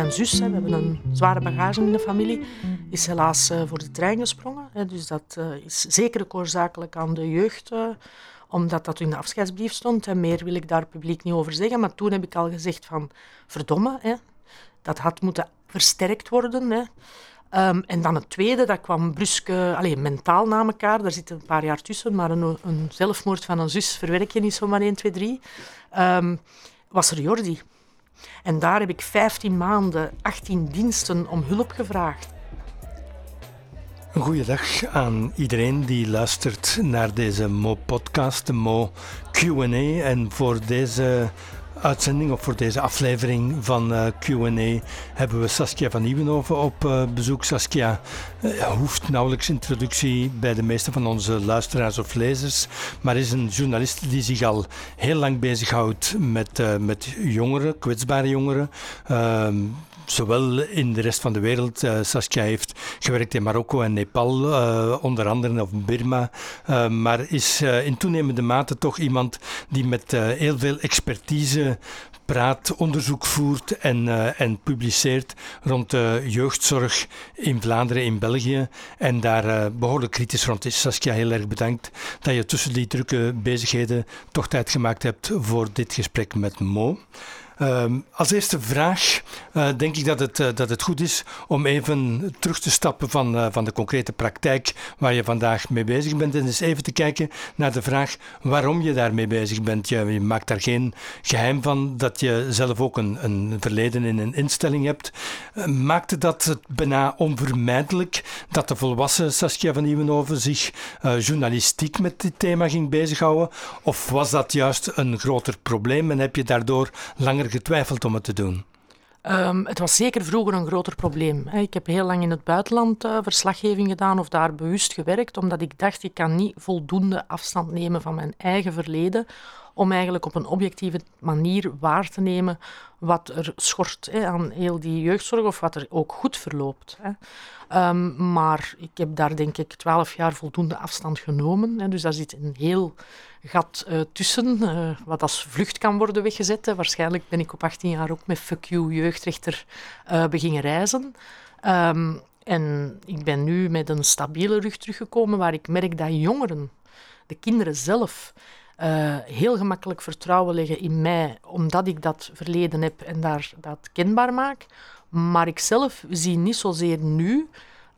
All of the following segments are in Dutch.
mijn zus, we hebben een zware bagage in de familie, is helaas uh, voor de trein gesprongen. Dus dat uh, is zeker oorzakelijk aan de jeugd, uh, omdat dat in de afscheidsbrief stond. En meer wil ik daar publiek niet over zeggen. Maar toen heb ik al gezegd van, verdomme, dat had moeten versterkt worden. Um, en dan het tweede, dat kwam brusk, allez, mentaal na elkaar. Daar zit een paar jaar tussen, maar een, een zelfmoord van een zus verwerk je niet zomaar 1, 2, 3. Um, was er Jordi. En daar heb ik 15 maanden, 18 diensten om hulp gevraagd. Een goede dag aan iedereen die luistert naar deze Mo-podcast, de Mo Q&A. En voor deze uitzending of voor deze aflevering van uh, Q&A hebben we Saskia van Nieuwenhoven op uh, bezoek. Saskia uh, hoeft nauwelijks introductie bij de meeste van onze luisteraars of lezers, maar is een journalist die zich al heel lang bezighoudt met, met jongeren, kwetsbare jongeren ehm, zowel in de rest van de wereld. Uh, Saskia heeft gewerkt in Marokko en Nepal, uh, onder andere, of Burma. Uh, maar is in toenemende mate toch iemand die met heel veel expertise praat, onderzoek voert en, en publiceert rond de jeugdzorg in Vlaanderen, in België. En daar behoorlijk kritisch rond is. Saskia, heel erg bedankt dat je tussen die drukke bezigheden toch tijd gemaakt hebt voor dit gesprek met Mo. Um, als eerste vraag uh, denk ik dat het, uh, dat het goed is om even terug te stappen van, uh, van de concrete praktijk waar je vandaag mee bezig bent en eens even te kijken naar de vraag waarom je daarmee bezig bent. Je, je maakt daar geen geheim van dat je zelf ook een, een verleden in een instelling hebt. maakte dat het bijna onvermijdelijk dat de volwassen Saskia van Nieuwenhoven zich journalistiek met dit thema ging bezighouden? Of was dat juist een groter probleem en heb je daardoor langer getwijfeld om het te doen? Um, het was zeker vroeger een groter probleem. Ik heb heel lang in het buitenland uh, verslaggeving gedaan of daar bewust gewerkt, omdat ik dacht, ik kan niet voldoende afstand nemen van mijn eigen verleden om eigenlijk op een objectieve manier waar te nemen wat er schort hè, aan heel die jeugdzorg of wat er ook goed verloopt. Hè. Um, maar ik heb daar denk ik twaalf jaar voldoende afstand genomen. Hè, dus daar zit een heel gat uh, tussen, uh, wat als vlucht kan worden weggezet. Waarschijnlijk ben ik op 18 jaar ook met Fuck You jeugdrechter uh, beginnen reizen. Um, en ik ben nu met een stabiele rug teruggekomen waar ik merk dat jongeren, de kinderen zelf, uh, heel gemakkelijk vertrouwen leggen in mij, omdat ik dat verleden heb en daar dat kenbaar maak. Maar ik zelf zie niet zozeer nu,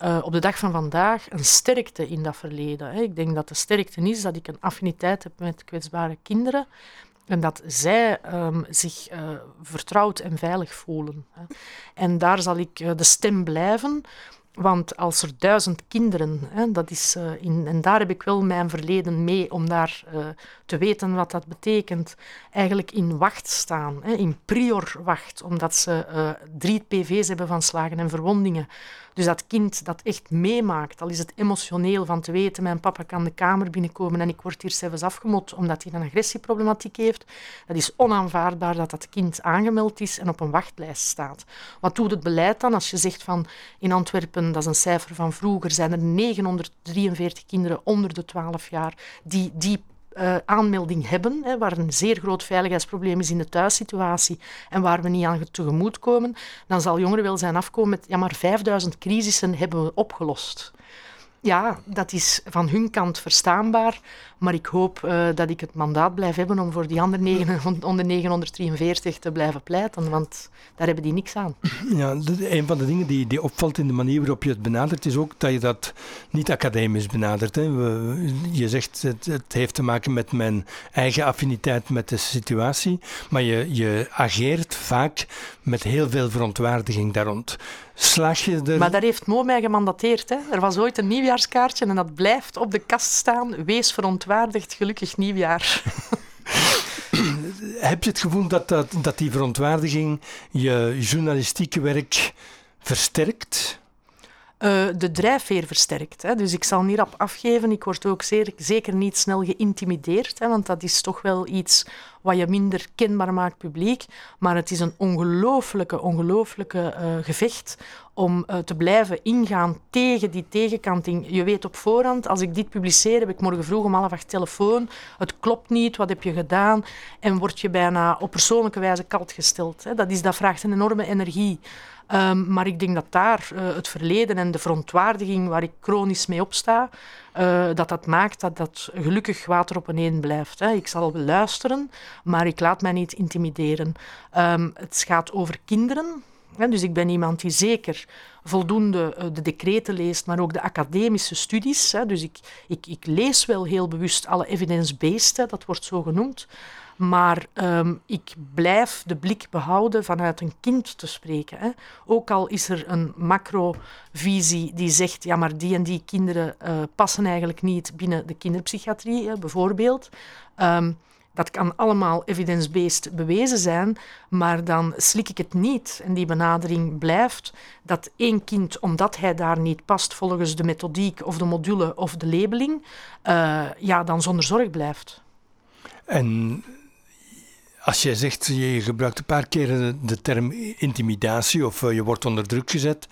uh, op de dag van vandaag, een sterkte in dat verleden. Hè. Ik denk dat de sterkte is dat ik een affiniteit heb met kwetsbare kinderen. En dat zij um, zich uh, vertrouwd en veilig voelen. Hè. En daar zal ik de stem blijven. Want als er duizend kinderen, hè, dat is, uh, in, en daar heb ik wel mijn verleden mee om daar uh, te weten wat dat betekent, eigenlijk in wacht staan, hè, in prior wacht, omdat ze uh, drie PV's hebben van slagen en verwondingen. Dus dat kind dat echt meemaakt, al is het emotioneel van te weten, mijn papa kan de kamer binnenkomen en ik word hier zelfs afgemot omdat hij een agressieproblematiek heeft, dat is onaanvaardbaar dat dat kind aangemeld is en op een wachtlijst staat. Wat doet het beleid dan als je zegt van in Antwerpen, dat is een cijfer van vroeger, zijn er 943 kinderen onder de 12 jaar die die uh, aanmelding hebben, hè, waar een zeer groot veiligheidsprobleem is in de thuissituatie en waar we niet aan tegemoet komen, dan zal jongerenwelzijn afkomen met ja, maar 5000 crisissen hebben we opgelost. Ja, dat is van hun kant verstaanbaar, maar ik hoop uh, dat ik het mandaat blijf hebben om voor die andere 9, onder 943 te blijven pleiten, want daar hebben die niks aan. Ja, een van de dingen die, opvalt in de manier waarop je het benadert, is ook dat je dat niet academisch benadert. Hè. Je zegt het, het heeft te maken met mijn eigen affiniteit met de situatie, maar je, je ageert vaak met heel veel verontwaardiging daar rond. Slaag je er... Maar daar heeft Mo mij gemandateerd. Hè. Er was ooit een nieuwjaarskaartje en dat blijft op de kast staan. Wees verontwaardigd, gelukkig nieuwjaar. Heb je het gevoel dat, dat, dat die verontwaardiging je journalistieke werk versterkt? Uh, de drijfveer versterkt. Hè. Dus ik zal hierop afgeven. Ik word ook zeker niet snel geïntimideerd, hè, want dat is toch wel iets wat je minder kenbaar maakt publiek. Maar het is een ongelooflijke, ongelooflijke uh, gevecht om uh, te blijven ingaan tegen die tegenkanting. Je weet op voorhand, als ik dit publiceer, heb ik morgen vroeg om half acht telefoon. Het klopt niet, wat heb je gedaan? En word je bijna op persoonlijke wijze kalt gesteld. Hè. Dat, is, dat vraagt een enorme energie. Um, maar ik denk dat daar uh, het verleden en de verontwaardiging waar ik chronisch mee opsta, uh, dat dat maakt dat dat gelukkig water op een een blijft. Hè. Ik zal luisteren, maar ik laat mij niet intimideren. Um, het gaat over kinderen. Hè, dus ik ben iemand die zeker voldoende uh, de decreten leest, maar ook de academische studies. Hè. Dus ik, ik, ik lees wel heel bewust alle evidence-based, dat wordt zo genoemd. Maar um, ik blijf de blik behouden vanuit een kind te spreken. Hè. Ook al is er een macrovisie die zegt, ja, maar die en die kinderen uh, passen eigenlijk niet binnen de kinderpsychiatrie, hè, bijvoorbeeld. Um, dat kan allemaal evidence-based bewezen zijn, maar dan slik ik het niet. En die benadering blijft dat één kind, omdat hij daar niet past volgens de methodiek of de module of de labeling, uh, ja, dan zonder zorg blijft. En als jij zegt, je gebruikt een paar keer de term intimidatie of eh, je wordt onder druk gezet.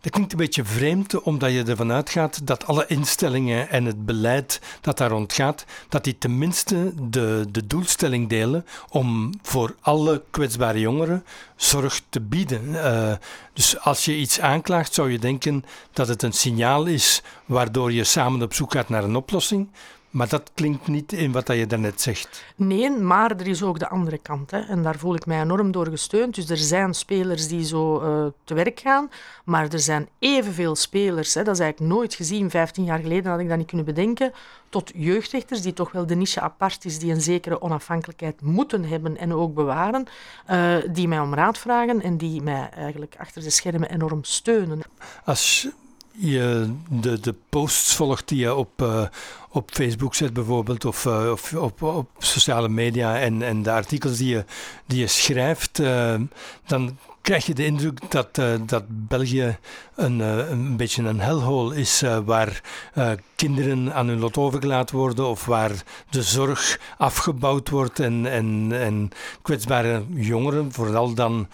Dat klinkt een beetje vreemd, omdat je ervan uitgaat dat alle instellingen en het beleid dat daar rond gaat, dat die tenminste de, de doelstelling delen om voor alle kwetsbare jongeren zorg te bieden. Uh, dus als je iets aanklaagt, zou je denken dat het een signaal is waardoor je samen op zoek gaat naar een oplossing. Maar dat klinkt niet in wat je daarnet zegt. Nee, maar er is ook de andere kant. Hè. En daar voel ik mij enorm door gesteund. Dus er zijn spelers die zo uh, te werk gaan. Maar er zijn evenveel spelers. Hè. Dat is eigenlijk nooit gezien. Vijftien jaar geleden had ik dat niet kunnen bedenken. Tot jeugdrechters, die toch wel de niche apart is, die een zekere onafhankelijkheid moeten hebben en ook bewaren. Uh, die mij om raad vragen en die mij eigenlijk achter de schermen enorm steunen. Als je de, de posts volgt die je op, uh, op Facebook zet bijvoorbeeld, of, uh, of op, op sociale media en, en de artikels die je, die je schrijft, uh, dan krijg je de indruk dat, uh, dat België een, uh, een beetje een hellhole is uh, waar kinderen aan hun lot overgelaten worden of waar de zorg afgebouwd wordt en, en, en kwetsbare jongeren, vooral dan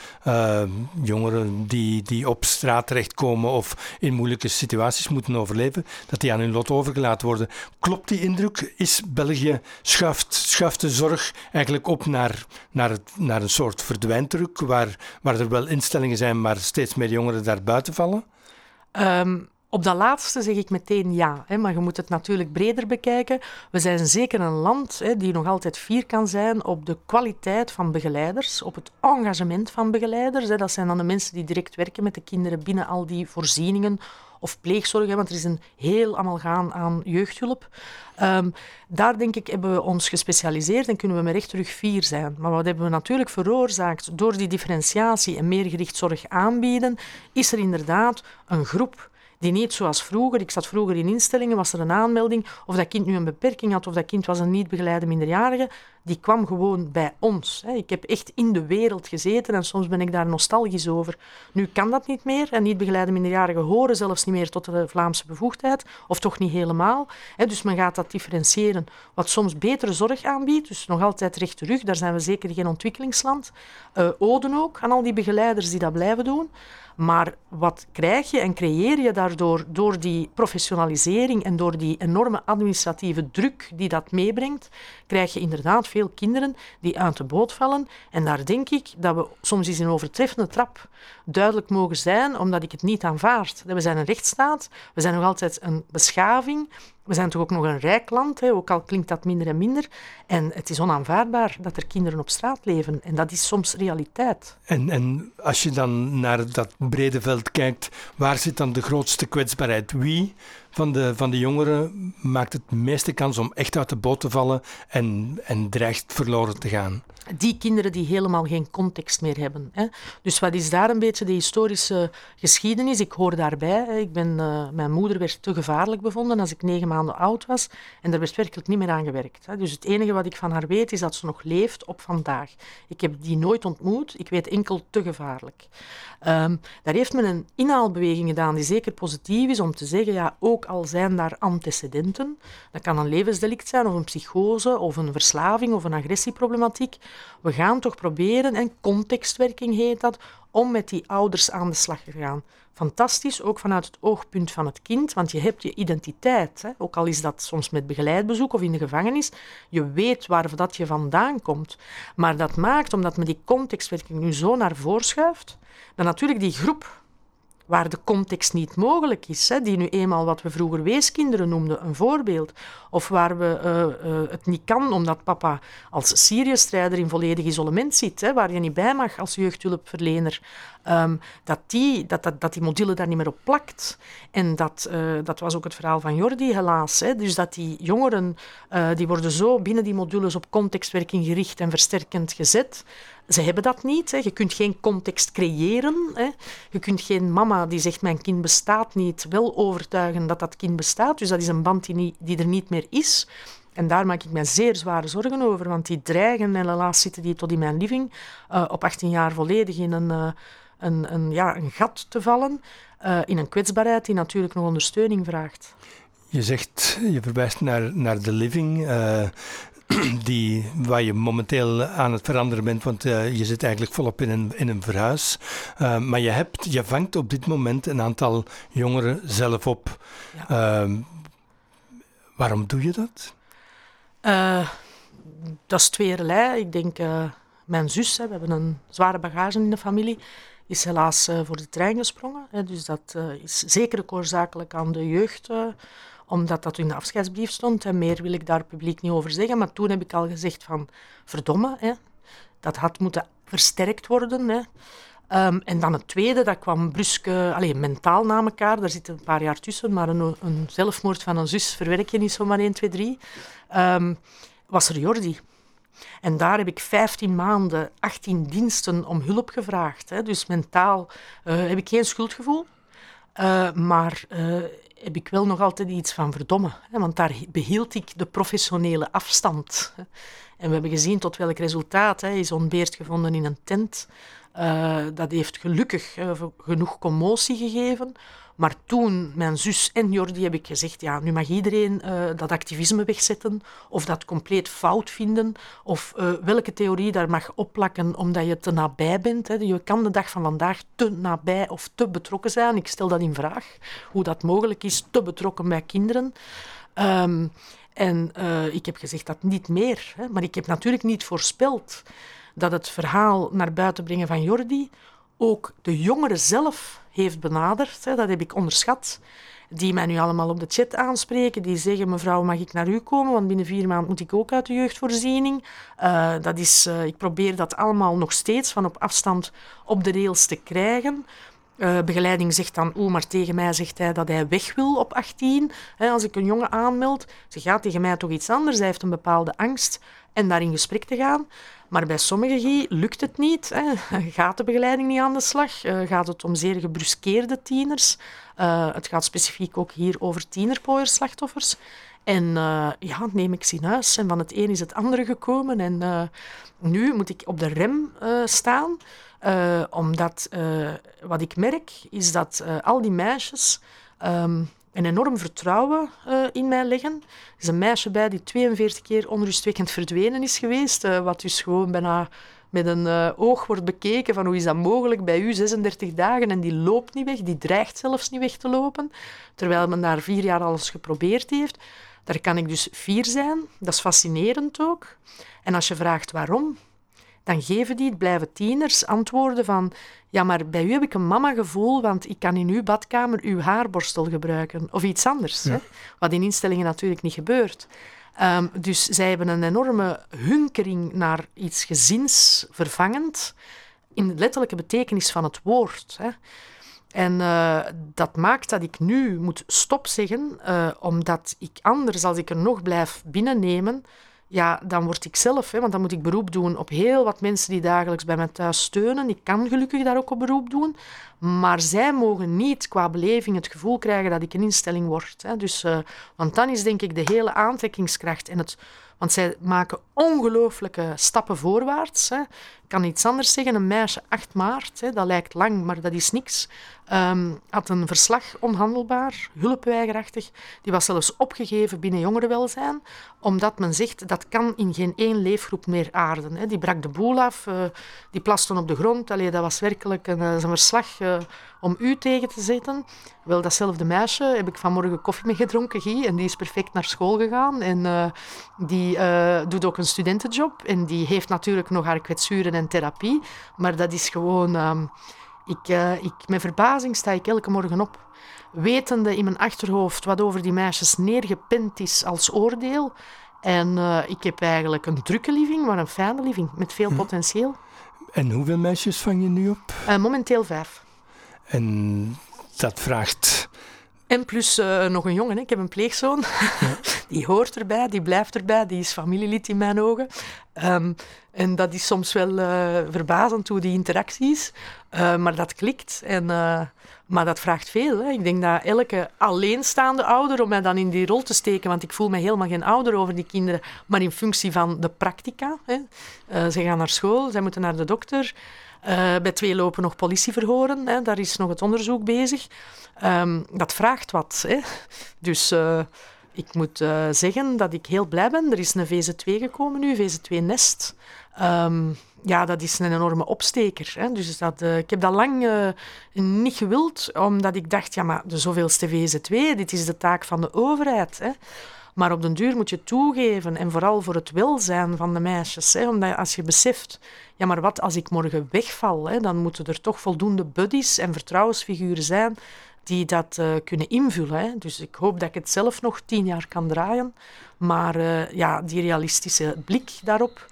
jongeren die, die op straat terechtkomen of in moeilijke situaties moeten overleven, dat die aan hun lot overgelaten worden. Klopt die indruk? Is België, schuift, schuift de zorg eigenlijk op naar, naar, naar een soort verdwijndruk waar, waar er wel instellingen zijn, maar steeds meer jongeren daar buiten vallen? Um, op dat laatste zeg ik meteen ja, hè, maar je moet het natuurlijk breder bekijken. We zijn zeker een land hè, die nog altijd fier kan zijn op de kwaliteit van begeleiders, op het engagement van begeleiders. Dat zijn dan de mensen die direct werken met de kinderen binnen al die voorzieningen of pleegzorg, want er is een heel amalgaan aan jeugdhulp. Um, daar denk ik hebben we ons gespecialiseerd en kunnen we met recht terug vier zijn. Maar wat hebben we natuurlijk veroorzaakt door die differentiatie en meer gericht zorg aanbieden, is er inderdaad een groep die niet zoals vroeger, ik zat vroeger in instellingen, was er een aanmelding of dat kind nu een beperking had of dat kind was een niet begeleide minderjarige, die kwam gewoon bij ons. Ik heb echt in de wereld gezeten en soms ben ik daar nostalgisch over. Nu kan dat niet meer en niet begeleide minderjarigen horen zelfs niet meer tot de Vlaamse bevoegdheid, of toch niet helemaal. Dus men gaat dat differentiëren, wat soms betere zorg aanbiedt, dus nog altijd recht terug, daar zijn we zeker geen ontwikkelingsland. Uh, oden ook aan al die begeleiders die dat blijven doen. Maar wat krijg je en creëer je daardoor door die professionalisering en door die enorme administratieve druk die dat meebrengt, krijg je inderdaad veel kinderen die uit de boot vallen. En daar denk ik dat we soms eens een overtreffende trap duidelijk mogen zijn, omdat ik het niet aanvaard. We zijn een rechtsstaat, we zijn nog altijd een beschaving we zijn toch ook nog een rijk land, hè, ook al klinkt dat minder en minder. En het is onaanvaardbaar dat er kinderen op straat leven. En dat is soms realiteit. En, en als je dan naar dat brede veld kijkt, waar zit dan de grootste kwetsbaarheid? Wie van de, van de jongeren maakt het meeste kans om echt uit de boot te vallen en, en dreigt verloren te gaan? Die kinderen die helemaal geen context meer hebben. Hè. Dus wat is daar een beetje de historische geschiedenis? Ik hoor daarbij, hè. Ik ben, uh, mijn moeder werd te gevaarlijk bevonden als ik negen maanden oud was en daar werd werkelijk niet meer aan gewerkt. Hè. Dus het enige wat ik van haar weet is dat ze nog leeft op vandaag. Ik heb die nooit ontmoet, ik weet enkel te gevaarlijk. Um, daar heeft men een inhaalbeweging gedaan die zeker positief is om te zeggen, ja, ook al zijn daar antecedenten. Dat kan een levensdelict zijn, of een psychose, of een verslaving, of een agressieproblematiek. We gaan toch proberen, en contextwerking heet dat, om met die ouders aan de slag te gaan. Fantastisch, ook vanuit het oogpunt van het kind, want je hebt je identiteit. Hè? Ook al is dat soms met begeleidbezoek of in de gevangenis, je weet waar dat je vandaan komt. Maar dat maakt, omdat men die contextwerking nu zo naar voren schuift, dat natuurlijk die groep waar de context niet mogelijk is, hè, die nu eenmaal wat we vroeger weeskinderen noemden, een voorbeeld, of waar we, uh, uh, het niet kan omdat papa als Syrië-strijder in volledig isolement zit, hè, waar je niet bij mag als jeugdhulpverlener, um, dat, die, dat, dat, dat die module daar niet meer op plakt. En dat, uh, dat was ook het verhaal van Jordi, helaas. Hè, dus dat die jongeren, die worden zo binnen die modules op contextwerking gericht en versterkend gezet, ze hebben dat niet. Hè. Je kunt geen context creëren. Hè. Je kunt geen mama die zegt mijn kind bestaat niet, wel overtuigen dat dat kind bestaat. Dus dat is een band die, niet, die er niet meer is. En daar maak ik mij zeer zware zorgen over, want die dreigen, en helaas zitten die tot in mijn living, uh, op 18 jaar volledig in een, een, een, ja, een gat te vallen, uh, in een kwetsbaarheid die natuurlijk nog ondersteuning vraagt. Je zegt, je verwijst naar, naar de living. die, waar je momenteel aan het veranderen bent, want uh, je zit eigenlijk volop in een, in een verhuis. Uh, maar je, hebt, je vangt op dit moment een aantal jongeren zelf op. Ja. Uh, waarom doe je dat? Eh, dat is tweerlei. Ik denk, mijn zus, hè, we hebben een zware bagage in de familie, is helaas voor de trein gesprongen. Dus dat is zeker oorzakelijk aan de jeugd omdat dat in de afscheidsbrief stond. En meer wil ik daar publiek niet over zeggen. Maar toen heb ik al gezegd van, verdomme, hè, dat had moeten versterkt worden. Hè. Um, en dan het tweede, dat kwam brusk, allez, mentaal na elkaar. Daar zit een paar jaar tussen, maar een, een zelfmoord van een zus verwerk je niet zomaar 1, 2, 3. Um, was er Jordi. En daar heb ik 15 maanden, 18 diensten om hulp gevraagd. Hè. Dus mentaal uh, heb ik geen schuldgevoel. Uh, maar uh, heb ik wel nog altijd iets van verdomme. Hè, want daar behield ik de professionele afstand. En we hebben gezien tot welk resultaat. Hij is ontbeerd gevonden in een tent. Dat heeft gelukkig genoeg commotie gegeven. Maar toen, mijn zus en Jordi, heb ik gezegd, ja, nu mag iedereen uh, dat activisme wegzetten of dat compleet fout vinden of uh, welke theorie daar mag opplakken omdat je te nabij bent. Hè. Je kan de dag van vandaag te nabij of te betrokken zijn. Ik stel dat in vraag, hoe dat mogelijk is, te betrokken bij kinderen. Um, en uh, ik heb gezegd dat niet meer. Hè. Maar ik heb natuurlijk niet voorspeld dat het verhaal naar buiten brengen van Jordi ook de jongeren zelf heeft benaderd. Hè, dat heb ik onderschat. Die mij nu allemaal op de chat aanspreken. Die zeggen, mevrouw, mag ik naar u komen? Want binnen vier maanden moet ik ook uit de jeugdvoorziening. Uh, dat is, uh, ik probeer dat allemaal nog steeds van op afstand op de rails te krijgen. Uh, begeleiding zegt dan, oeh, maar tegen mij zegt hij dat hij weg wil op 18. He, als ik een jongen aanmeld, ze gaat tegen mij toch iets anders. Hij heeft een bepaalde angst en daar in gesprek te gaan. Maar bij sommigen lukt het niet. Gaat de begeleiding niet aan de slag? Uh, gaat het om zeer gebruskeerde tieners? Uh, het gaat specifiek ook hier over tienerpooierslachtoffers. En uh, ja, neem ik ze in huis. En van het een is het andere gekomen. En nu moet ik op de rem staan. omdat wat ik merk, is dat al die meisjes... Um, een enorm vertrouwen in mij leggen. Er is een meisje bij die 42 keer onrustwekkend verdwenen is geweest, wat dus gewoon bijna met een oog wordt bekeken van hoe is dat mogelijk bij u 36 dagen en die loopt niet weg, die dreigt zelfs niet weg te lopen, terwijl men daar vier jaar alles geprobeerd heeft. Daar kan ik dus vier zijn, dat is fascinerend ook. En als je vraagt waarom, dan geven die, het blijven tieners, antwoorden van ja, maar bij u heb ik een mama-gevoel, want ik kan in uw badkamer uw haarborstel gebruiken. Of iets anders, hè? wat in instellingen natuurlijk niet gebeurt. Um, dus zij hebben een enorme hunkering naar iets gezinsvervangend, in de letterlijke betekenis van het woord. Hè? En uh, dat maakt dat ik nu moet stop zeggen, uh, omdat ik anders, als ik er nog blijf binnennemen, ja, dan word ik zelf, hè, want dan moet ik beroep doen op heel wat mensen die dagelijks bij mij thuis steunen. Ik kan gelukkig daar ook op beroep doen, maar zij mogen niet qua beleving het gevoel krijgen dat ik een instelling word. Hè. Dus, uh, want dan is denk ik de hele aantrekkingskracht en het Want zij maken ongelooflijke stappen voorwaarts. Hè. Ik kan iets anders zeggen. Een meisje 8 maart, hè, dat lijkt lang, maar dat is niks. Ehm, had een verslag onhandelbaar, hulpweigerachtig. Die was zelfs opgegeven binnen jongerenwelzijn, omdat men zegt dat kan in geen één leefgroep meer aarden. Hè. Die brak de boel af, uh, die plasten op de grond. Allee, dat was werkelijk een, een verslag uh, om u tegen te zetten. Wel, datzelfde meisje heb ik vanmorgen koffie mee gedronken, Guy, en die is perfect naar school gegaan. En uh, die doet ook een studentenjob en die heeft natuurlijk nog haar kwetsuren en therapie, maar dat is gewoon... Um, ik, uh, ik, met verbazing sta ik elke morgen op, wetende in mijn achterhoofd wat over die meisjes neergepend is als oordeel. En uh, ik heb eigenlijk een drukke living, maar een fijne living, met veel hm. potentieel. En hoeveel meisjes vang je nu op? Uh, momenteel vijf. En dat vraagt en plus uh, nog een jongen, hè. ik heb een pleegzoon. Ja. die hoort erbij, die blijft erbij, die is familielid in mijn ogen. Um, en dat is soms wel uh, verbazend hoe die interactie is. Uh, maar dat klikt. En, maar dat vraagt veel. Hè. Ik denk dat elke alleenstaande ouder, om mij dan in die rol te steken, want ik voel me helemaal geen ouder over die kinderen, maar in functie van de practica. Hè. ze gaan naar school, zij moeten naar de dokter. Bij twee lopen nog politieverhoren, hè, daar is nog het onderzoek bezig. Um, dat vraagt wat. Hè. Dus ik moet zeggen dat ik heel blij ben. Er is een VZ2 gekomen nu, VZ2 Nest. Um, ja, dat is een enorme opsteker. Hè. Dus dat, ik heb dat lang niet gewild, omdat ik dacht, ja, maar de zoveelste VZ2, dit is de taak van de overheid. Hè. Maar op den duur moet je toegeven, en vooral voor het welzijn van de meisjes. Hè, omdat als je beseft, ja, maar wat als ik morgen wegval, hè, dan moeten er toch voldoende buddies en vertrouwensfiguren zijn die dat uh, kunnen invullen. Hè. Dus ik hoop dat ik het zelf nog tien jaar kan draaien. Maar ja, die realistische blik daarop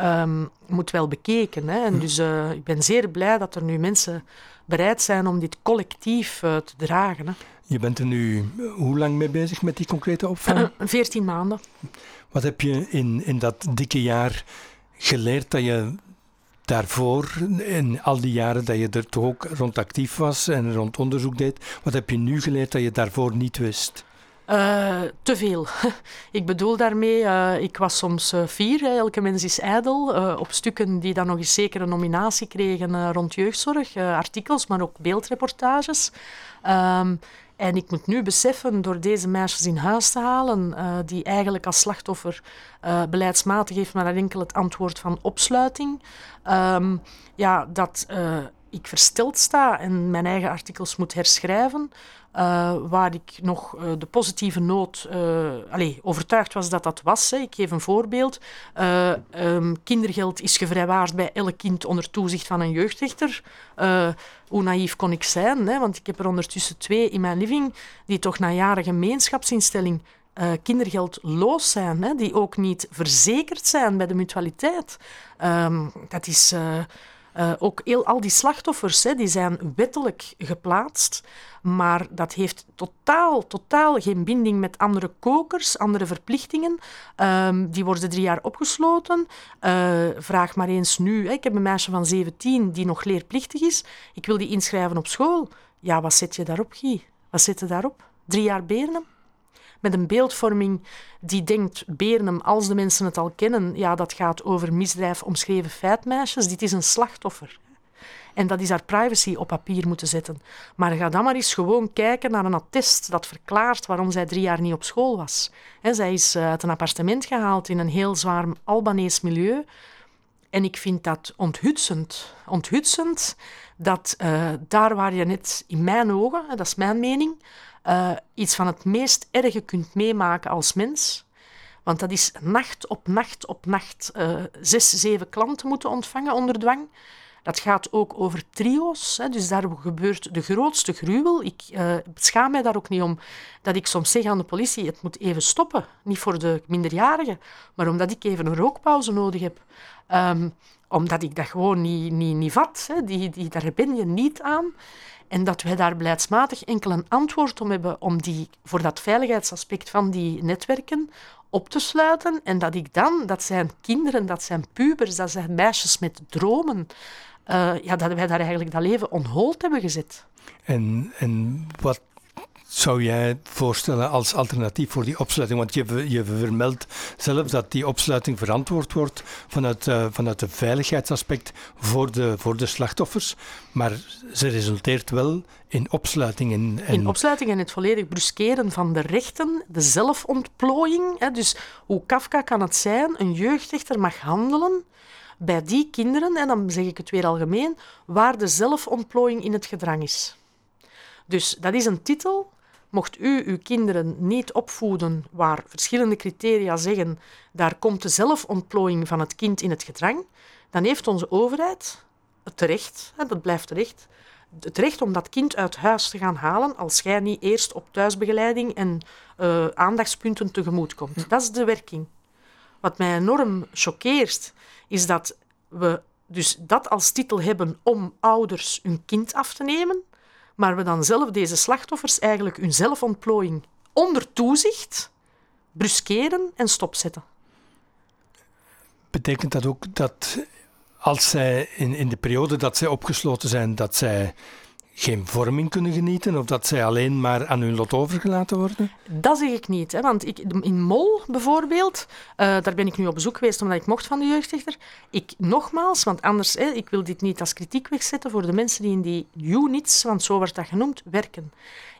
um, moet wel bekeken. Hè. En hm. dus uh, ik ben zeer blij dat er nu mensen bereid zijn om dit collectief te dragen. Hè. Je bent er nu hoe lang mee bezig met die concrete opvang? Veertien maanden. Wat heb je in, in dat dikke jaar geleerd dat je daarvoor, in al die jaren dat je er toch ook rond actief was en rond onderzoek deed, wat heb je nu geleerd dat je daarvoor niet wist? Uh, te veel. ik bedoel daarmee, uh, ik was soms uh, fier, elke mens is ijdel, op stukken die dan nog eens zeker een nominatie kregen rond jeugdzorg, artikels, maar ook beeldreportages. Um, en ik moet nu beseffen, door deze meisjes in huis te halen, die eigenlijk als slachtoffer beleidsmatig heeft maar enkel het antwoord van opsluiting, um, ja, dat ik versteld sta en mijn eigen artikels moet herschrijven. Uh, waar ik nog uh, de positieve noot uh, overtuigd was dat dat was. Hè. Ik geef een voorbeeld. Um, kindergeld is gevrijwaard bij elk kind onder toezicht van een jeugdrechter. hoe naïef kon ik zijn? Hè? Want ik heb er ondertussen twee in mijn living die toch na jaren gemeenschapsinstelling kindergeldloos zijn, hè? die ook niet verzekerd zijn bij de mutualiteit. Um, dat is uh, ook heel, al die slachtoffers hè, die zijn wettelijk geplaatst, maar dat heeft totaal, totaal geen binding met andere kokers, andere verplichtingen. Um, die worden drie jaar opgesloten. Uh, vraag maar eens nu. Hè. Ik heb een meisje van 17 die nog leerplichtig is. Ik wil die inschrijven op school. Ja, wat zet je daarop, Guy? Wat zet je daarop? Drie jaar Bernum? Met een beeldvorming die denkt, Berenem, als de mensen het al kennen, ja, dat gaat over misdrijf omschreven feitmeisjes. Dit is een slachtoffer. En dat is haar privacy op papier moeten zetten. Maar ga dan maar eens gewoon kijken naar een attest dat verklaart waarom zij drie jaar niet op school was. zij is eh, uit een appartement gehaald in een heel zwaar Albanees milieu. En ik vind dat onthutsend. Onthutsend dat uh, daar waar je net in mijn ogen, dat is mijn mening, uh, iets van het meest erge kunt meemaken als mens. Want dat is nacht op nacht op nacht uh, zes, zeven klanten moeten ontvangen onder dwang. Dat gaat ook over trio's, hè, dus daar gebeurt de grootste gruwel. Ik uh, schaam mij daar ook niet om dat ik soms zeg aan de politie, het moet even stoppen. Niet voor de minderjarigen, maar omdat ik even een rookpauze nodig heb. Um, omdat ik dat gewoon niet, niet, niet vat. Hè. Die, die, daar ben je niet aan. En dat wij daar beleidsmatig enkel een antwoord om hebben om die, voor dat veiligheidsaspect van die netwerken op te sluiten. En dat ik dan, dat zijn kinderen, dat zijn pubers, dat zijn meisjes met dromen, uh, ja, dat wij daar eigenlijk dat leven on hold hebben gezet. En, en wat zou jij voorstellen als alternatief voor die opsluiting? Want je, je vermeldt zelf dat die opsluiting verantwoord wordt vanuit, uh, vanuit de veiligheidsaspect voor de, voor de slachtoffers. Maar ze resulteert wel in opsluiting. En, In opsluiting en het volledig bruskeren van de rechten, de zelfontplooiing. Hè. Dus hoe Kafka kan het zijn, een jeugdrechter mag handelen bij die kinderen, en dan zeg ik het weer algemeen, waar de zelfontplooiing in het gedrang is. Dus dat is een titel. Mocht u uw kinderen niet opvoeden waar verschillende criteria zeggen, daar komt de zelfontplooiing van het kind in het gedrang, dan heeft onze overheid het recht, dat blijft terecht, het recht om dat kind uit huis te gaan halen als jij niet eerst op thuisbegeleiding en uh, aandachtspunten tegemoet komt. Dat is de werking. Wat mij enorm choqueert, is dat we dus dat als titel hebben om ouders hun kind af te nemen, maar we dan zelf deze slachtoffers eigenlijk hun zelfontplooiing onder toezicht bruskeren en stopzetten. Betekent dat ook dat als zij in, in de periode dat zij opgesloten zijn, dat zij geen vorming kunnen genieten of dat zij alleen maar aan hun lot overgelaten worden? Dat zeg ik niet. Hè, want ik, in Mol bijvoorbeeld, uh, daar ben ik nu op bezoek geweest omdat ik mocht van de jeugdrechter. Ik nogmaals, want anders, hè, ik wil dit niet als kritiek wegzetten voor de mensen die in die units, want zo wordt dat genoemd, werken.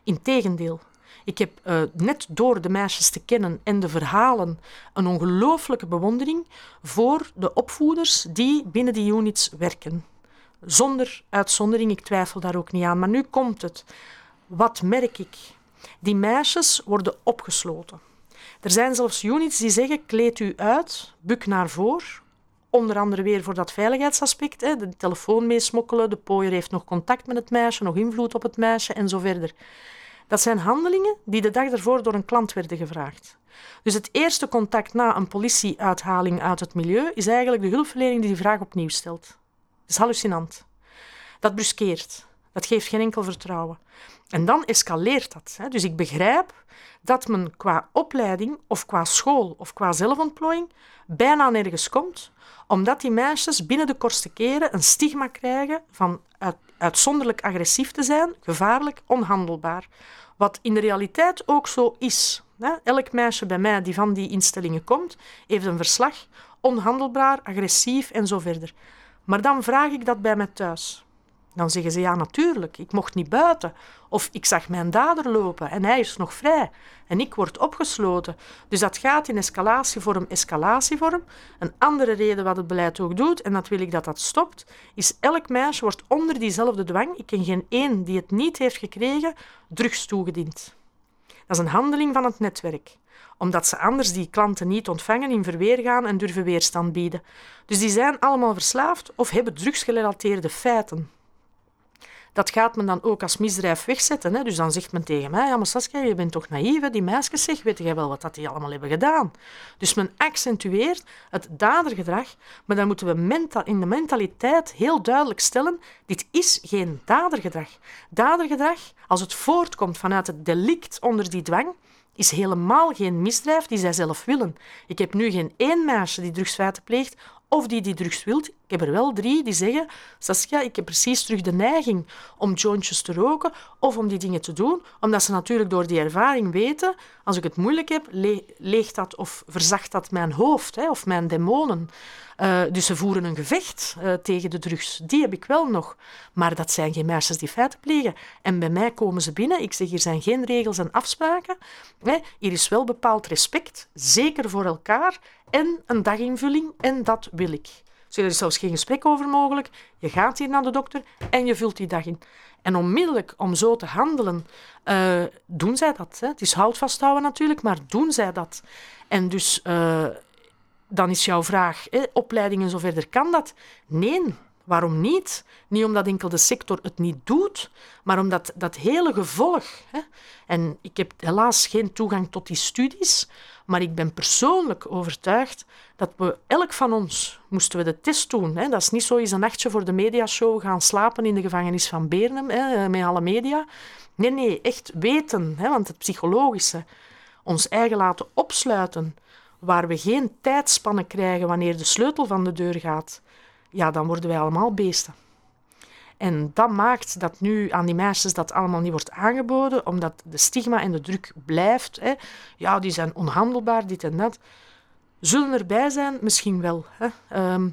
Integendeel. Ik heb uh, net door de meisjes te kennen en de verhalen een ongelooflijke bewondering voor de opvoeders die binnen die units werken. Zonder uitzondering, ik twijfel daar ook niet aan. Maar nu komt het. Wat merk ik? Die meisjes worden opgesloten. Er zijn zelfs units die zeggen: kleed u uit, buk naar voor. Onder andere weer voor dat veiligheidsaspect. Hè. De telefoon meesmokkelen, de pooier heeft nog contact met het meisje, nog invloed op het meisje en zo verder. Dat zijn handelingen die de dag ervoor door een klant werden gevraagd. Dus het eerste contact na een politieuithaling uit het milieu is eigenlijk de hulpverlening die die vraag opnieuw stelt is hallucinant. Dat bruskeert. Dat geeft geen enkel vertrouwen. En dan escaleert dat. Hè. Dus ik begrijp dat men qua opleiding of qua school of qua zelfontplooiing bijna nergens komt, omdat die meisjes binnen de kortste keren een stigma krijgen van uitzonderlijk agressief te zijn, gevaarlijk, onhandelbaar. Wat in de realiteit ook zo is. Elk meisje bij mij die van die instellingen komt, heeft een verslag, onhandelbaar, agressief en zo verder. Maar dan vraag ik dat bij mij thuis. Dan zeggen ze ja, natuurlijk, ik mocht niet buiten. Of ik zag mijn dader lopen en hij is nog vrij. En ik word opgesloten. Dus dat gaat in escalatievorm, escalatievorm. Een andere reden wat het beleid ook doet, en dat wil ik dat dat stopt, is elk meisje wordt onder diezelfde dwang, ik ken geen één die het niet heeft gekregen, drugs toegediend. Dat is een handeling van het netwerk omdat ze anders die klanten niet ontvangen, in verweer gaan en durven weerstand bieden. Dus die zijn allemaal verslaafd of hebben drugsgerelateerde feiten. Dat gaat men dan ook als misdrijf wegzetten. Hè? Dus dan zegt men tegen mij, ja maar Saskia, je bent toch naïef, die meisjes zeg, weet jij wel wat dat die allemaal hebben gedaan? Dus men accentueert het dadergedrag, maar dan moeten we in de mentaliteit heel duidelijk stellen, dit is geen dadergedrag. Dadergedrag, als het voortkomt vanuit het delict onder die dwang, is helemaal geen misdrijf die zij zelf willen. Ik heb nu geen één meisje die drugsfeiten pleegt of die die drugs wilt. Ik heb er wel drie die zeggen, Saskia, ik heb precies terug de neiging om jointjes te roken of om die dingen te doen, omdat ze natuurlijk door die ervaring weten, als ik het moeilijk heb, leegt dat of verzacht dat mijn hoofd hè, of mijn demonen. Uh, dus ze voeren een gevecht uh, tegen de drugs. Die heb ik wel nog. Maar dat zijn geen meisjes die feiten plegen. En bij mij komen ze binnen. Ik zeg, hier zijn geen regels en afspraken. Hè. Hier is wel bepaald respect, zeker voor elkaar. En een daginvulling. En dat wil ik. Dus er is zelfs geen gesprek over mogelijk. Je gaat hier naar de dokter en je vult die dag in. En onmiddellijk om zo te handelen, uh, doen zij dat. Hè. Het is hout vasthouden natuurlijk, maar doen zij dat. En dus uh, dan is jouw vraag, hè, opleiding en zo verder, kan dat? Nee, waarom niet? Niet omdat enkel de sector het niet doet, maar omdat dat hele gevolg. Hè, en ik heb helaas geen toegang tot die studies, maar ik ben persoonlijk overtuigd dat we, elk van ons, moesten we de test doen. Hè, dat is niet zo eens een nachtje voor de mediashow gaan slapen in de gevangenis van Bernum, hè, met alle media. Nee, nee, echt weten, hè, want het psychologische, ons eigen laten opsluiten waar we geen tijdspannen krijgen wanneer de sleutel van de deur gaat, ja, dan worden wij allemaal beesten. En dat maakt dat nu aan die meisjes dat allemaal niet wordt aangeboden, omdat de stigma en de druk blijft. Hè. Ja, die zijn onhandelbaar, dit en dat. Zullen erbij zijn? Misschien wel. Hè. Ehm,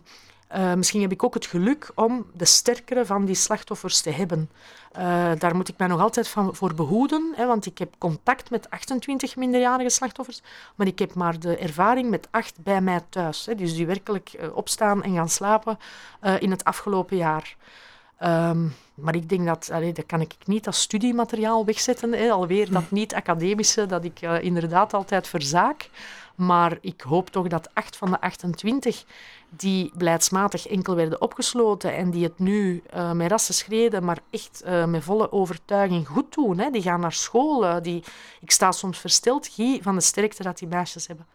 uh, misschien heb ik ook het geluk om de sterkere van die slachtoffers te hebben. Uh, daar moet ik mij nog altijd van, voor behoeden, hè, want ik heb contact met 28 minderjarige slachtoffers, maar ik heb maar de ervaring met acht bij mij thuis. Hè, dus die werkelijk uh, opstaan en gaan slapen in het afgelopen jaar. Um, maar ik denk dat, allee, dat kan ik niet als studiemateriaal wegzetten. Hè. Alweer dat niet-academische, dat ik inderdaad altijd verzaak. Maar ik hoop toch dat acht van de 28 die beleidsmatig enkel werden opgesloten en die het nu uh, met rassen schreden, maar echt uh, met volle overtuiging goed doen. Hè. Die gaan naar school. Die, ik sta soms versteld, van de sterkte dat die meisjes hebben.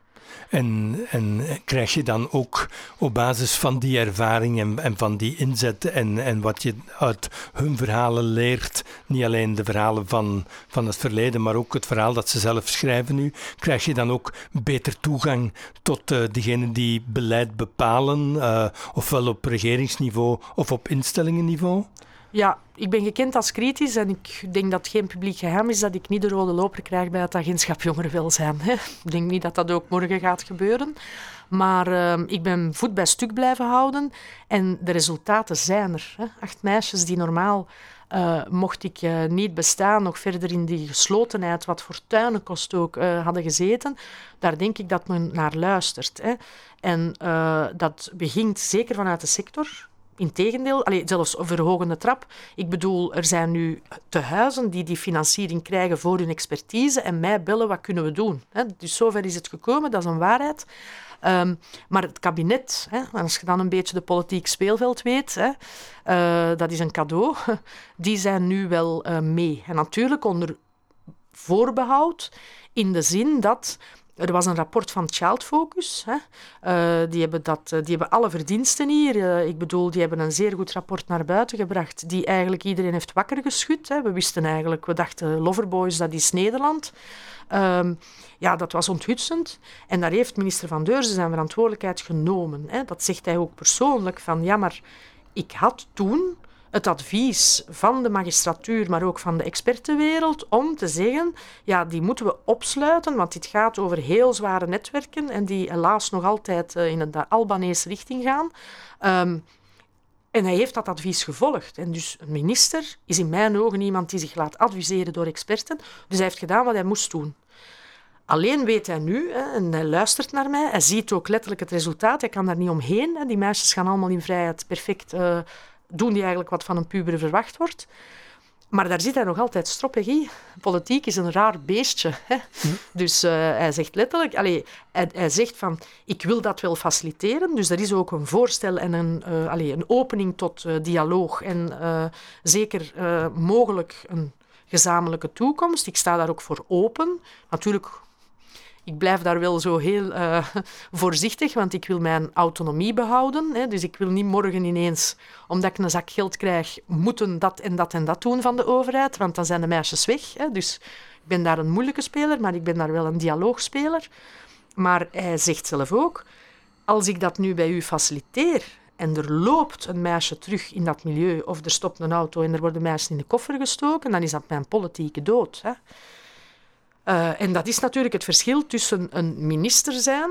En, en krijg je dan ook op basis van die ervaring en, en van die inzet en, en wat je uit hun verhalen leert, niet alleen de verhalen van, van het verleden, maar ook het verhaal dat ze zelf schrijven nu, krijg je dan ook beter toegang tot uh, degenen die beleid bepalen, uh, ofwel op regeringsniveau of op instellingenniveau? Ja, ik ben gekend als kritisch en ik denk dat het geen publiek geheim is dat ik niet de rode loper krijg bij het agentschap jongerenwelzijn. Hè. Ik denk niet dat dat ook morgen gaat gebeuren. Maar uh, ik ben voet bij stuk blijven houden en de resultaten zijn er. Hè. Acht meisjes die normaal, uh, mocht ik uh, niet bestaan, nog verder in die geslotenheid, wat fortuinenkost ook, uh, hadden gezeten. Daar denk ik dat men naar luistert. Hè. En dat begint zeker vanuit de sector Integendeel, allee, zelfs een verhogende trap. Ik bedoel, er zijn nu tehuizen die die financiering krijgen voor hun expertise en mij bellen, wat kunnen we doen? Dus zover is het gekomen, dat is een waarheid. Um, maar het kabinet, hè, als je dan een beetje de politiek speelveld weet, hè, uh, dat is een cadeau, die zijn nu wel uh, mee. En natuurlijk onder voorbehoud in de zin dat er was een rapport van Child Focus. Hè. Uh, die, hebben dat, uh, die hebben alle verdiensten hier. Uh, ik bedoel, die hebben een zeer goed rapport naar buiten gebracht, die eigenlijk iedereen heeft wakker geschud. Hè. We wisten eigenlijk, we dachten Loverboys, dat is Nederland. Um, ja, dat was onthutsend. En daar heeft minister Van Deurzen zijn verantwoordelijkheid genomen. Hè. Dat zegt hij ook persoonlijk, van ja, maar ik had toen het advies van de magistratuur, maar ook van de expertenwereld, om te zeggen, ja, die moeten we opsluiten, want dit gaat over heel zware netwerken en die helaas nog altijd uh, in de Albanese richting gaan. Um, en hij heeft dat advies gevolgd. En dus een minister is in mijn ogen iemand die zich laat adviseren door experten. Dus hij heeft gedaan wat hij moest doen. Alleen weet hij nu, en hij luistert naar mij, hij ziet ook letterlijk het resultaat, hij kan daar niet omheen. Die meisjes gaan allemaal in vrijheid perfect uh, doen die eigenlijk wat van een puber verwacht wordt. Maar daar zit hij nog altijd stropegie. Politiek is een raar beestje. Hè? Hm. Dus uh, hij zegt letterlijk, allez, hij, hij, zegt van, ik wil dat wel faciliteren. Dus er is ook een voorstel en een, uh, een opening tot uh, dialoog en zeker mogelijk een gezamenlijke toekomst. Ik sta daar ook voor open. Natuurlijk ik blijf daar wel zo heel uh, voorzichtig, want ik wil mijn autonomie behouden. Hè. Dus ik wil niet morgen ineens, omdat ik een zak geld krijg, moeten dat en dat en dat doen van de overheid, want dan zijn de meisjes weg. Hè. Dus ik ben daar een moeilijke speler, maar ik ben daar wel een dialoogspeler. Maar hij zegt zelf ook, als ik dat nu bij u faciliteer en er loopt een meisje terug in dat milieu, of er stopt een auto en er worden meisjes in de koffer gestoken, dan is dat mijn politieke dood. Hè. Uh, en dat is natuurlijk het verschil tussen een minister zijn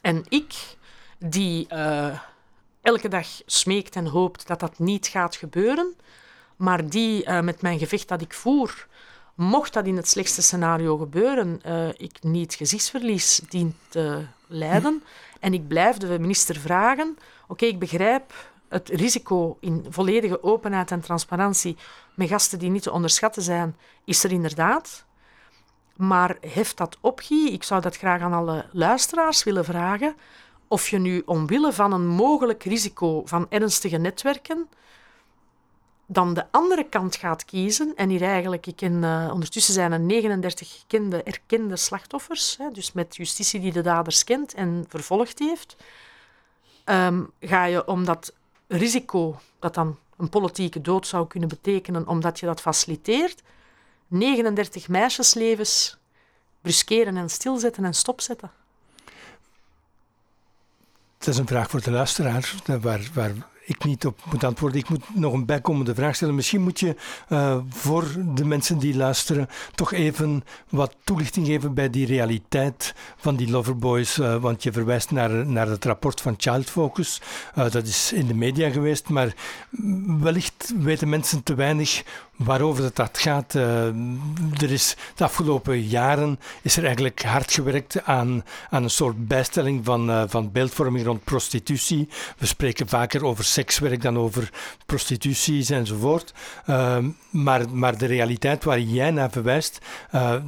en ik, die uh, elke dag smeekt en hoopt dat dat niet gaat gebeuren, maar die uh, met mijn gevecht dat ik voer, mocht dat in het slechtste scenario gebeuren, ik niet gezichtsverlies dient te lijden. En ik blijf de minister vragen: oké, ik begrijp het risico in volledige openheid en transparantie met gasten die niet te onderschatten zijn, is er inderdaad. Maar heft dat op, Guy. Ik zou dat graag aan alle luisteraars willen vragen. Of je nu omwille van een mogelijk risico van ernstige netwerken dan de andere kant gaat kiezen. En hier eigenlijk, ik ken, uh, ondertussen zijn er 39 gekende, erkende slachtoffers. Hè, dus met justitie die de daders kent en vervolgd heeft. Um, ga je om dat risico, dat dan een politieke dood zou kunnen betekenen, omdat je dat faciliteert, 39 meisjeslevens bruskeren en stilzetten en stopzetten? Dat is een vraag voor de luisteraar, waar, waar ik niet op moet antwoorden. Ik moet nog een bijkomende vraag stellen. Misschien moet je uh, voor de mensen die luisteren toch even wat toelichting geven bij die realiteit van die loverboys. Uh, want je verwijst naar, naar het rapport van Child Focus. Uh, dat is in de media geweest, maar wellicht weten mensen te weinig waarover het dat gaat. Er is de afgelopen jaren is er eigenlijk hard gewerkt aan, aan een soort bijstelling van, van beeldvorming rond prostitutie. We spreken vaker over sekswerk dan over prostituties enzovoort. Uh, maar, maar de realiteit waar jij naar verwijst,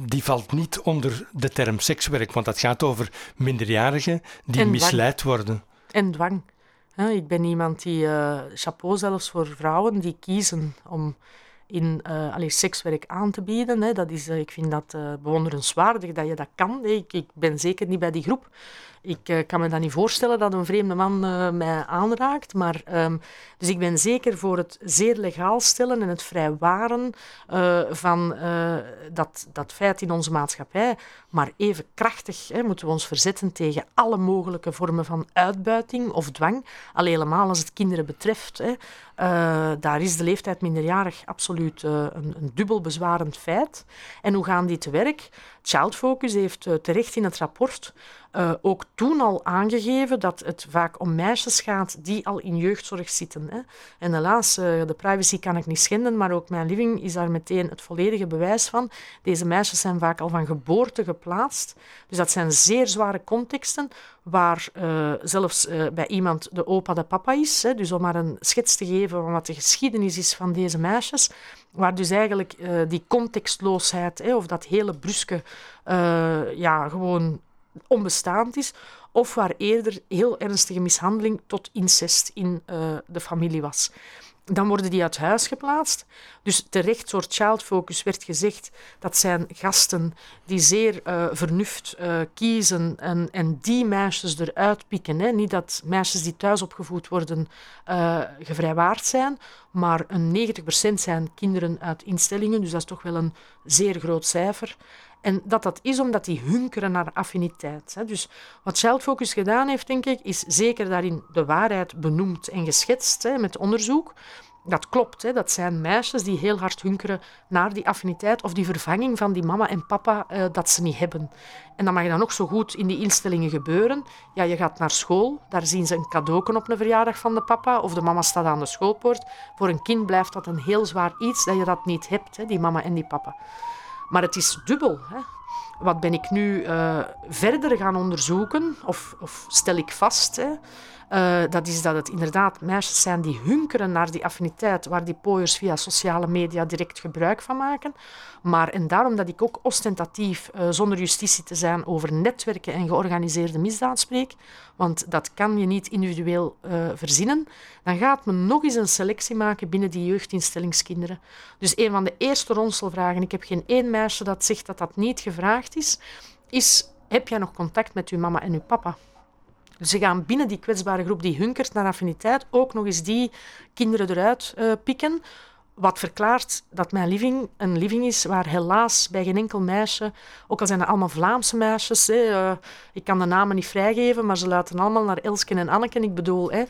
die valt niet onder de term sekswerk, want dat gaat over minderjarigen die misleid worden. En dwang. Ik ben iemand die, uh, chapeau zelfs voor vrouwen die kiezen om in uh, allee, sekswerk aan te bieden. Hè. Dat is, uh, ik vind dat uh, bewonderenswaardig dat je dat kan. Ik, ik ben zeker niet bij die groep. Ik uh, kan me dat niet voorstellen dat een vreemde man uh, mij aanraakt. Maar, um, dus ik ben zeker voor het zeer legaal stellen en het vrijwaren uh, van dat, dat feit in onze maatschappij. Maar even krachtig hè, moeten we ons verzetten tegen alle mogelijke vormen van uitbuiting of dwang. Al helemaal als het kinderen betreft. Hè. daar is de leeftijd minderjarig absoluut een, een dubbel bezwarend feit. En hoe gaan die te werk? Child Focus heeft terecht in het rapport uh, ook toen al aangegeven dat het vaak om meisjes gaat die al in jeugdzorg zitten. Hè. En helaas, uh, de privacy kan ik niet schenden, maar ook mijn living is daar meteen het volledige bewijs van. Deze meisjes zijn vaak al van geboorte geplaatst. Dus dat zijn zeer zware contexten waar zelfs bij iemand de opa de papa is. Hè. Dus om maar een schets te geven van wat de geschiedenis is van deze meisjes. Waar dus eigenlijk die contextloosheid hè, of dat hele bruske, ja, gewoon onbestaand is, of waar eerder heel ernstige mishandeling tot incest in uh, de familie was. Dan worden die uit huis geplaatst. Dus terecht, soort child focus werd gezegd, dat zijn gasten die zeer uh, vernuft uh, kiezen en, en die meisjes eruit pikken. Hè. Niet dat meisjes die thuis opgevoed worden uh, gevrijwaard zijn, maar een 90% zijn kinderen uit instellingen, dus dat is toch wel een zeer groot cijfer. En dat dat is omdat die hunkeren naar affiniteit. Hè. Dus wat Child Focus gedaan heeft, denk ik, is zeker daarin de waarheid benoemd en geschetst hè, met onderzoek. Dat klopt, hè. dat zijn meisjes die heel hard hunkeren naar die affiniteit of die vervanging van die mama en papa uh, dat ze niet hebben. En dat mag dan ook zo goed in die instellingen gebeuren. Ja, je gaat naar school, daar zien ze een cadeau op een verjaardag van de papa of de mama staat aan de schoolpoort. Voor een kind blijft dat een heel zwaar iets dat je dat niet hebt, hè, die mama en die papa. Maar het is dubbel. Hè. Wat ben ik nu uh, verder gaan onderzoeken, of, of stel ik vast, hè, uh, dat is dat het inderdaad meisjes zijn die hunkeren naar die affiniteit, waar die pooiers via sociale media direct gebruik van maken. Maar en daarom dat ik ook ostentatief, uh, zonder justitie te zijn, over netwerken en georganiseerde misdaad spreek, want dat kan je niet individueel uh, verzinnen, dan gaat men nog eens een selectie maken binnen die jeugdinstellingskinderen. Dus een van de eerste ronselvragen, ik heb geen één meisje dat zegt dat dat niet gevraagd is, is heb jij nog contact met uw mama en uw papa? Dus ze gaan binnen die kwetsbare groep die hunkert naar affiniteit ook nog eens die kinderen eruit uh, pikken. Wat verklaart dat mijn living een living is waar helaas bij geen enkel meisje, ook al zijn het allemaal Vlaamse meisjes, hè, uh, ik kan de namen niet vrijgeven, maar ze laten allemaal naar Elsken en Anneken. Ik bedoel, hè,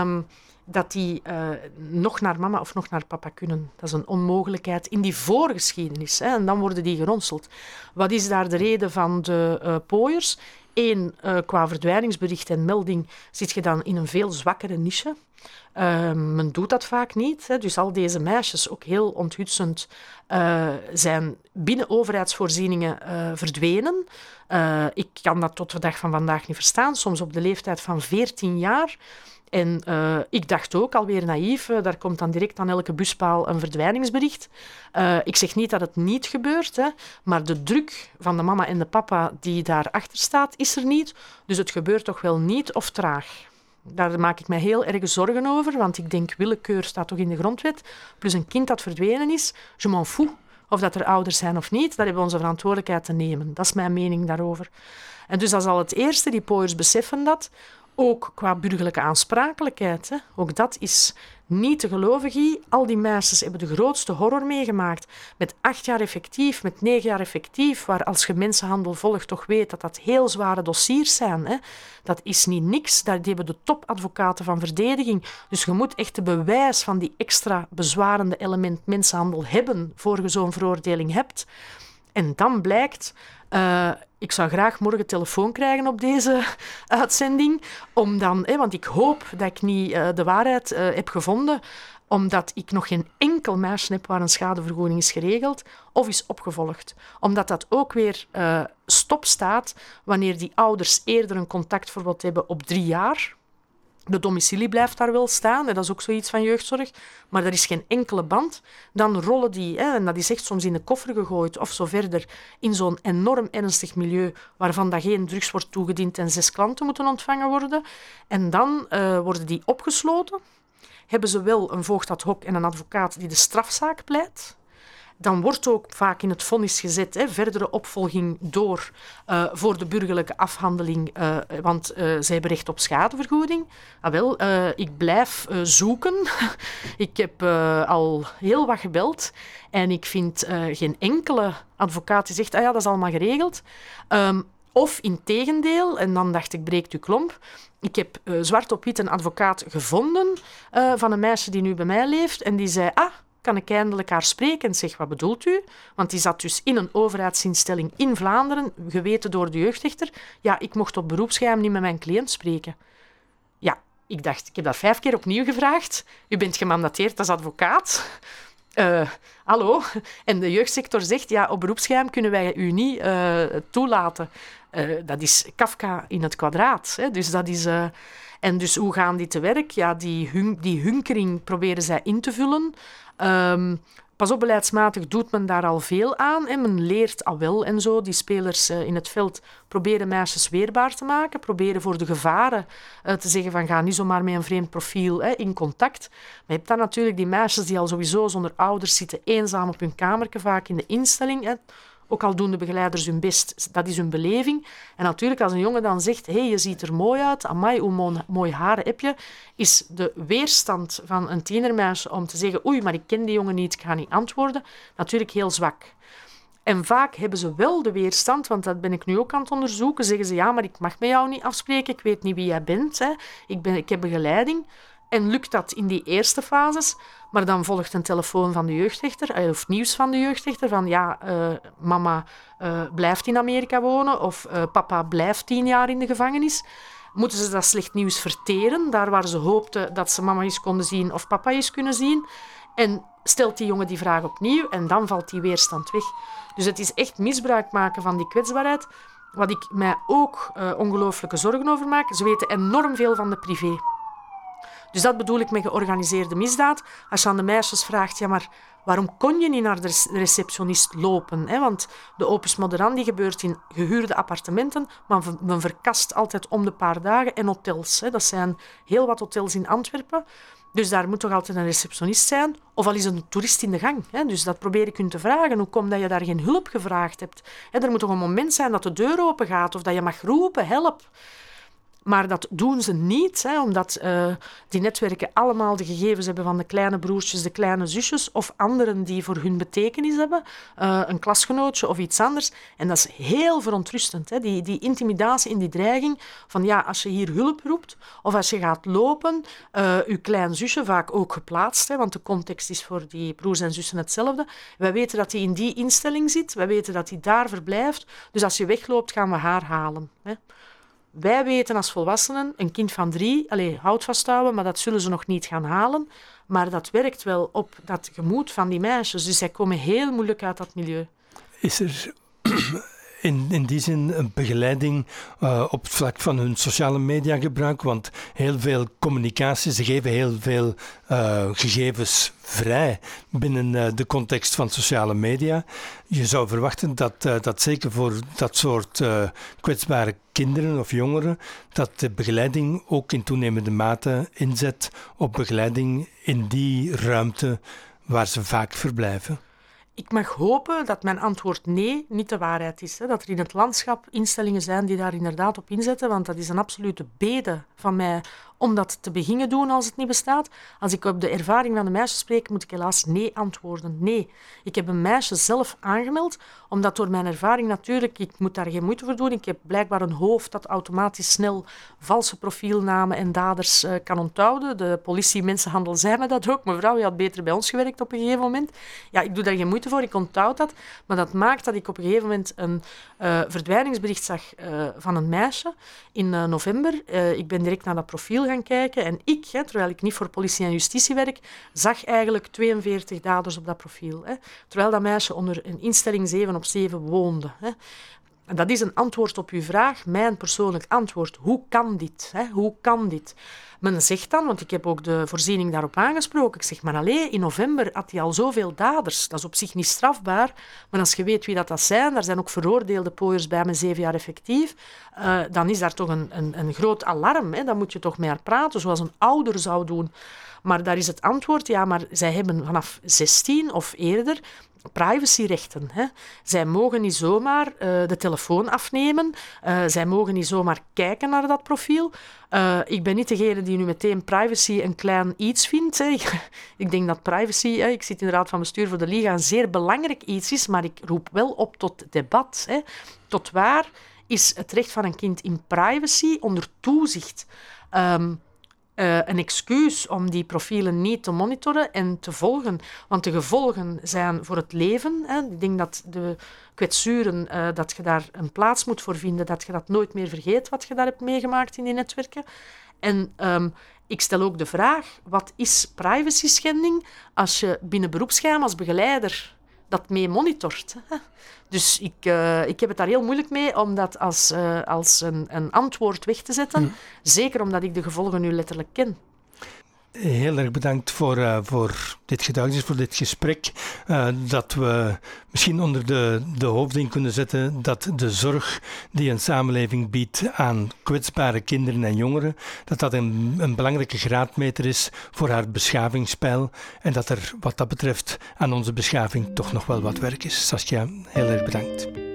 um, dat die uh, nog naar mama of nog naar papa kunnen. Dat is een onmogelijkheid in die voorgeschiedenis. Hè, en dan worden die geronseld. Wat is daar de reden van de uh, pooiers? Eén, uh, qua verdwijningsbericht en melding zit je dan in een veel zwakkere niche. Uh, men doet dat vaak niet. Hè. Dus al deze meisjes, ook heel onthutsend, uh, zijn binnen overheidsvoorzieningen uh, verdwenen. ik kan dat tot de dag van vandaag niet verstaan. Soms op de leeftijd van 14 jaar. En uh, ik dacht ook, alweer naïef, uh, daar komt dan direct aan elke buspaal een verdwijningsbericht. Uh, ik zeg niet dat het niet gebeurt, hè, maar de druk van de mama en de papa die daarachter staat, is er niet. Dus het gebeurt toch wel niet of traag. Daar maak ik mij heel erg zorgen over, want ik denk willekeur staat toch in de grondwet. Plus een kind dat verdwenen is, je m'en fous of dat er ouders zijn of niet, daar hebben we onze verantwoordelijkheid te nemen. Dat is mijn mening daarover. En dus dat is al het eerste, die pooiers beseffen dat. Ook qua burgerlijke aansprakelijkheid. Ook dat is Niet te geloven. Al die meisjes hebben de grootste horror meegemaakt. Met acht jaar effectief, met negen jaar effectief, waar als je mensenhandel volgt toch weet dat dat heel zware dossiers zijn. Hè. Dat is niet niks. Dat hebben de topadvocaten van verdediging. Dus je moet echt de bewijs van die extra bezwarende element mensenhandel hebben voor je zo'n veroordeling hebt. En dan blijkt uh, ik zou graag morgen telefoon krijgen op deze uitzending. Om dan, hè, want ik hoop dat ik niet uh, de waarheid uh, heb gevonden omdat ik nog geen enkel meisje heb waar een schadevergoeding is geregeld of is opgevolgd. Omdat dat ook weer stop staat wanneer die ouders eerder een contactverbod hebben op drie jaar, de domicilie blijft daar wel staan, dat is ook zoiets van jeugdzorg, maar er is geen enkele band. Dan rollen die, en dat is echt soms in de koffer gegooid of zo verder, in zo'n enorm ernstig milieu waarvan dat geen drugs wordt toegediend en zes klanten moeten ontvangen worden. En dan uh, worden die opgesloten. Hebben ze wel een voogd ad hoc en een advocaat die de strafzaak pleit dan wordt ook vaak in het vonnis gezet hè, verdere opvolging door uh, voor de burgerlijke afhandeling, uh, want uh, zij hebben recht op schadevergoeding. Ah, wel, ik blijf zoeken. ik heb al heel wat gebeld en ik vind geen enkele advocaat die zegt, ah ja, dat is allemaal geregeld. Um, of in tegendeel, en dan dacht ik, breekt u klomp. Ik heb zwart op wit een advocaat gevonden van een meisje die nu bij mij leeft en die zei, ah, kan ik eindelijk haar spreken en zeg, wat bedoelt u? Want die zat dus in een overheidsinstelling in Vlaanderen, geweten door de jeugdrechter. Ja, ik mocht op beroepsgeheim niet met mijn cliënt spreken. Ja, ik dacht, ik heb dat vijf keer opnieuw gevraagd. U bent gemandateerd als advocaat. Uh, hallo? En de jeugdsector zegt, ja, op beroepsgeheim kunnen wij u niet uh, toelaten. Uh, dat is Kafka in het kwadraat. Hè? Dus dat is... en dus hoe gaan die te werk? Ja, die, hun die hunkering proberen zij in te vullen. Um, pas op, beleidsmatig doet men daar al veel aan. En men leert al wel en zo. Die spelers uh, in het veld proberen meisjes weerbaar te maken. Proberen voor de gevaren uh, te zeggen van ga niet zomaar met een vreemd profiel hè, in contact. Maar je hebt dan natuurlijk die meisjes die al sowieso zonder ouders zitten, eenzaam op hun kamertje, vaak in de instelling. Hè. Ook al doen de begeleiders hun best, dat is hun beleving. En natuurlijk, als een jongen dan zegt, hey, je ziet er mooi uit, amai, hoe mooi, haar heb je, is de weerstand van een tienermeisje om te zeggen, oei, maar ik ken die jongen niet, ik ga niet antwoorden, natuurlijk heel zwak. En vaak hebben ze wel de weerstand, want dat ben ik nu ook aan het onderzoeken. Zeggen ze, ja, maar ik mag met jou niet afspreken, ik weet niet wie jij bent, hè. Ik, ben, ik heb begeleiding. En lukt dat in die eerste fases, maar dan volgt een telefoon van de jeugdrechter, eh, of nieuws van de jeugdrechter, van ja, uh, mama uh, blijft in Amerika wonen, of papa blijft tien jaar in de gevangenis. Moeten ze dat slecht nieuws verteren, daar waar ze hoopten dat ze mama eens konden zien of papa eens kunnen zien. En stelt die jongen die vraag opnieuw en dan valt die weerstand weg. Dus het is echt misbruik maken van die kwetsbaarheid. Wat ik mij ook ongelooflijke zorgen over maak. Ze weten enorm veel van de privé. Dus dat bedoel ik met georganiseerde misdaad. Als je aan de meisjes vraagt, ja, maar waarom kon je niet naar de receptionist lopen? Hè? Want de opus moderandi gebeurt in gehuurde appartementen, maar men verkast altijd om de paar dagen en hotels. Hè? Dat zijn heel wat hotels in Antwerpen. Dus daar moet toch altijd een receptionist zijn, of al is een toerist in de gang. Hè? Dus dat probeer ik u te vragen. Hoe komt dat je daar geen hulp gevraagd hebt? Hè, er moet toch een moment zijn dat de deur open gaat, of dat je mag roepen, help. Maar dat doen ze niet, hè, omdat uh, die netwerken allemaal de gegevens hebben van de kleine broertjes, de kleine zusjes of anderen die voor hun betekenis hebben, uh, een klasgenootje of iets anders. En dat is heel verontrustend, hè, die, die intimidatie in die dreiging van ja, als je hier hulp roept of als je gaat lopen, uh, uw klein zusje, vaak ook geplaatst, hè, want de context is voor die broers en zussen hetzelfde. Wij weten dat hij in die instelling zit, wij weten dat hij daar verblijft, dus als je wegloopt gaan we haar halen. Hè. Wij weten als volwassenen, een kind van drie, allez, houd vasthouden, maar dat zullen ze nog niet gaan halen. Maar dat werkt wel op dat gemoed van die meisjes. Dus zij komen heel moeilijk uit dat milieu. Is er in, in die zin een begeleiding uh, op het vlak van hun sociale media gebruik, want heel veel communicatie, ze geven heel veel uh, gegevens vrij binnen uh, de context van sociale media. Je zou verwachten dat, dat zeker voor dat soort kwetsbare kinderen of jongeren, dat de begeleiding ook in toenemende mate inzet op begeleiding in die ruimte waar ze vaak verblijven ik mag hopen dat mijn antwoord nee niet de waarheid is. Hè. Dat er in het landschap instellingen zijn die daar inderdaad op inzetten, want dat is een absolute bede van mij om dat te beginnen doen als het niet bestaat. Als ik op de ervaring van de meisjes spreek, moet ik helaas nee antwoorden. Nee. Ik heb een meisje zelf aangemeld, omdat door mijn ervaring natuurlijk, ik moet daar geen moeite voor doen. Ik heb blijkbaar een hoofd dat automatisch snel valse profielnamen en daders uh, kan onthouden. De politie mensenhandel zei me dat ook. Mevrouw, je had beter bij ons gewerkt op een gegeven moment. Ja, ik doe daar geen moeite voor, ik onthoud dat. Maar dat maakt dat ik op een gegeven moment een uh, verdwijningsbericht zag uh, van een meisje in november. ik ben direct naar dat profiel gaan kijken. En ik, hè, terwijl ik niet voor politie en justitie werk, zag eigenlijk 42 daders op dat profiel. Hè, terwijl dat meisje onder een instelling 7 op 7 woonde. Hè. Dat is een antwoord op uw vraag, mijn persoonlijk antwoord. Hoe kan dit? Hè? Hoe kan dit? Men zegt dan, want ik heb ook de voorziening daarop aangesproken, ik zeg maar alleen, in november had hij al zoveel daders. Dat is op zich niet strafbaar, maar als je weet wie dat, dat zijn, daar zijn ook veroordeelde pooiers bij met zeven jaar effectief, uh, dan is daar toch een, een, een groot alarm. Hè? Dan moet je toch mee praten, zoals een ouder zou doen. Maar daar is het antwoord, ja, maar zij hebben vanaf 16 of eerder privacyrechten. Hè. Zij mogen niet zomaar uh, de telefoon afnemen. Uh, zij mogen niet zomaar kijken naar dat profiel. Uh, ik ben niet degene die nu meteen privacy een klein iets vindt. Hè. ik denk dat privacy, hè, ik zit in de raad van bestuur voor de Liga, een zeer belangrijk iets is, maar ik roep wel op tot debat. Hè. Tot waar is het recht van een kind in privacy onder toezicht? Um, uh, een excuus om die profielen niet te monitoren en te volgen. Want de gevolgen zijn voor het leven. Hè. Ik denk dat de kwetsuren, uh, dat je daar een plaats moet voor vinden, dat je dat nooit meer vergeet wat je daar hebt meegemaakt in die netwerken. En um, ik stel ook de vraag, wat is privacy schending als je binnen beroepsgeheim als begeleider dat mee monitort. Dus ik, uh, ik heb het daar heel moeilijk mee om dat als, uh, als een, een antwoord weg te zetten. Hm. Zeker omdat ik de gevolgen nu letterlijk ken. Heel erg bedankt voor, uh, voor dit getuigenis, voor dit gesprek. Uh, dat we misschien onder de, de hoofding kunnen zetten dat de zorg die een samenleving biedt aan kwetsbare kinderen en jongeren, dat dat een, een belangrijke graadmeter is voor haar beschavingspeil. En dat er wat dat betreft aan onze beschaving toch nog wel wat werk is. Saskia, heel erg bedankt.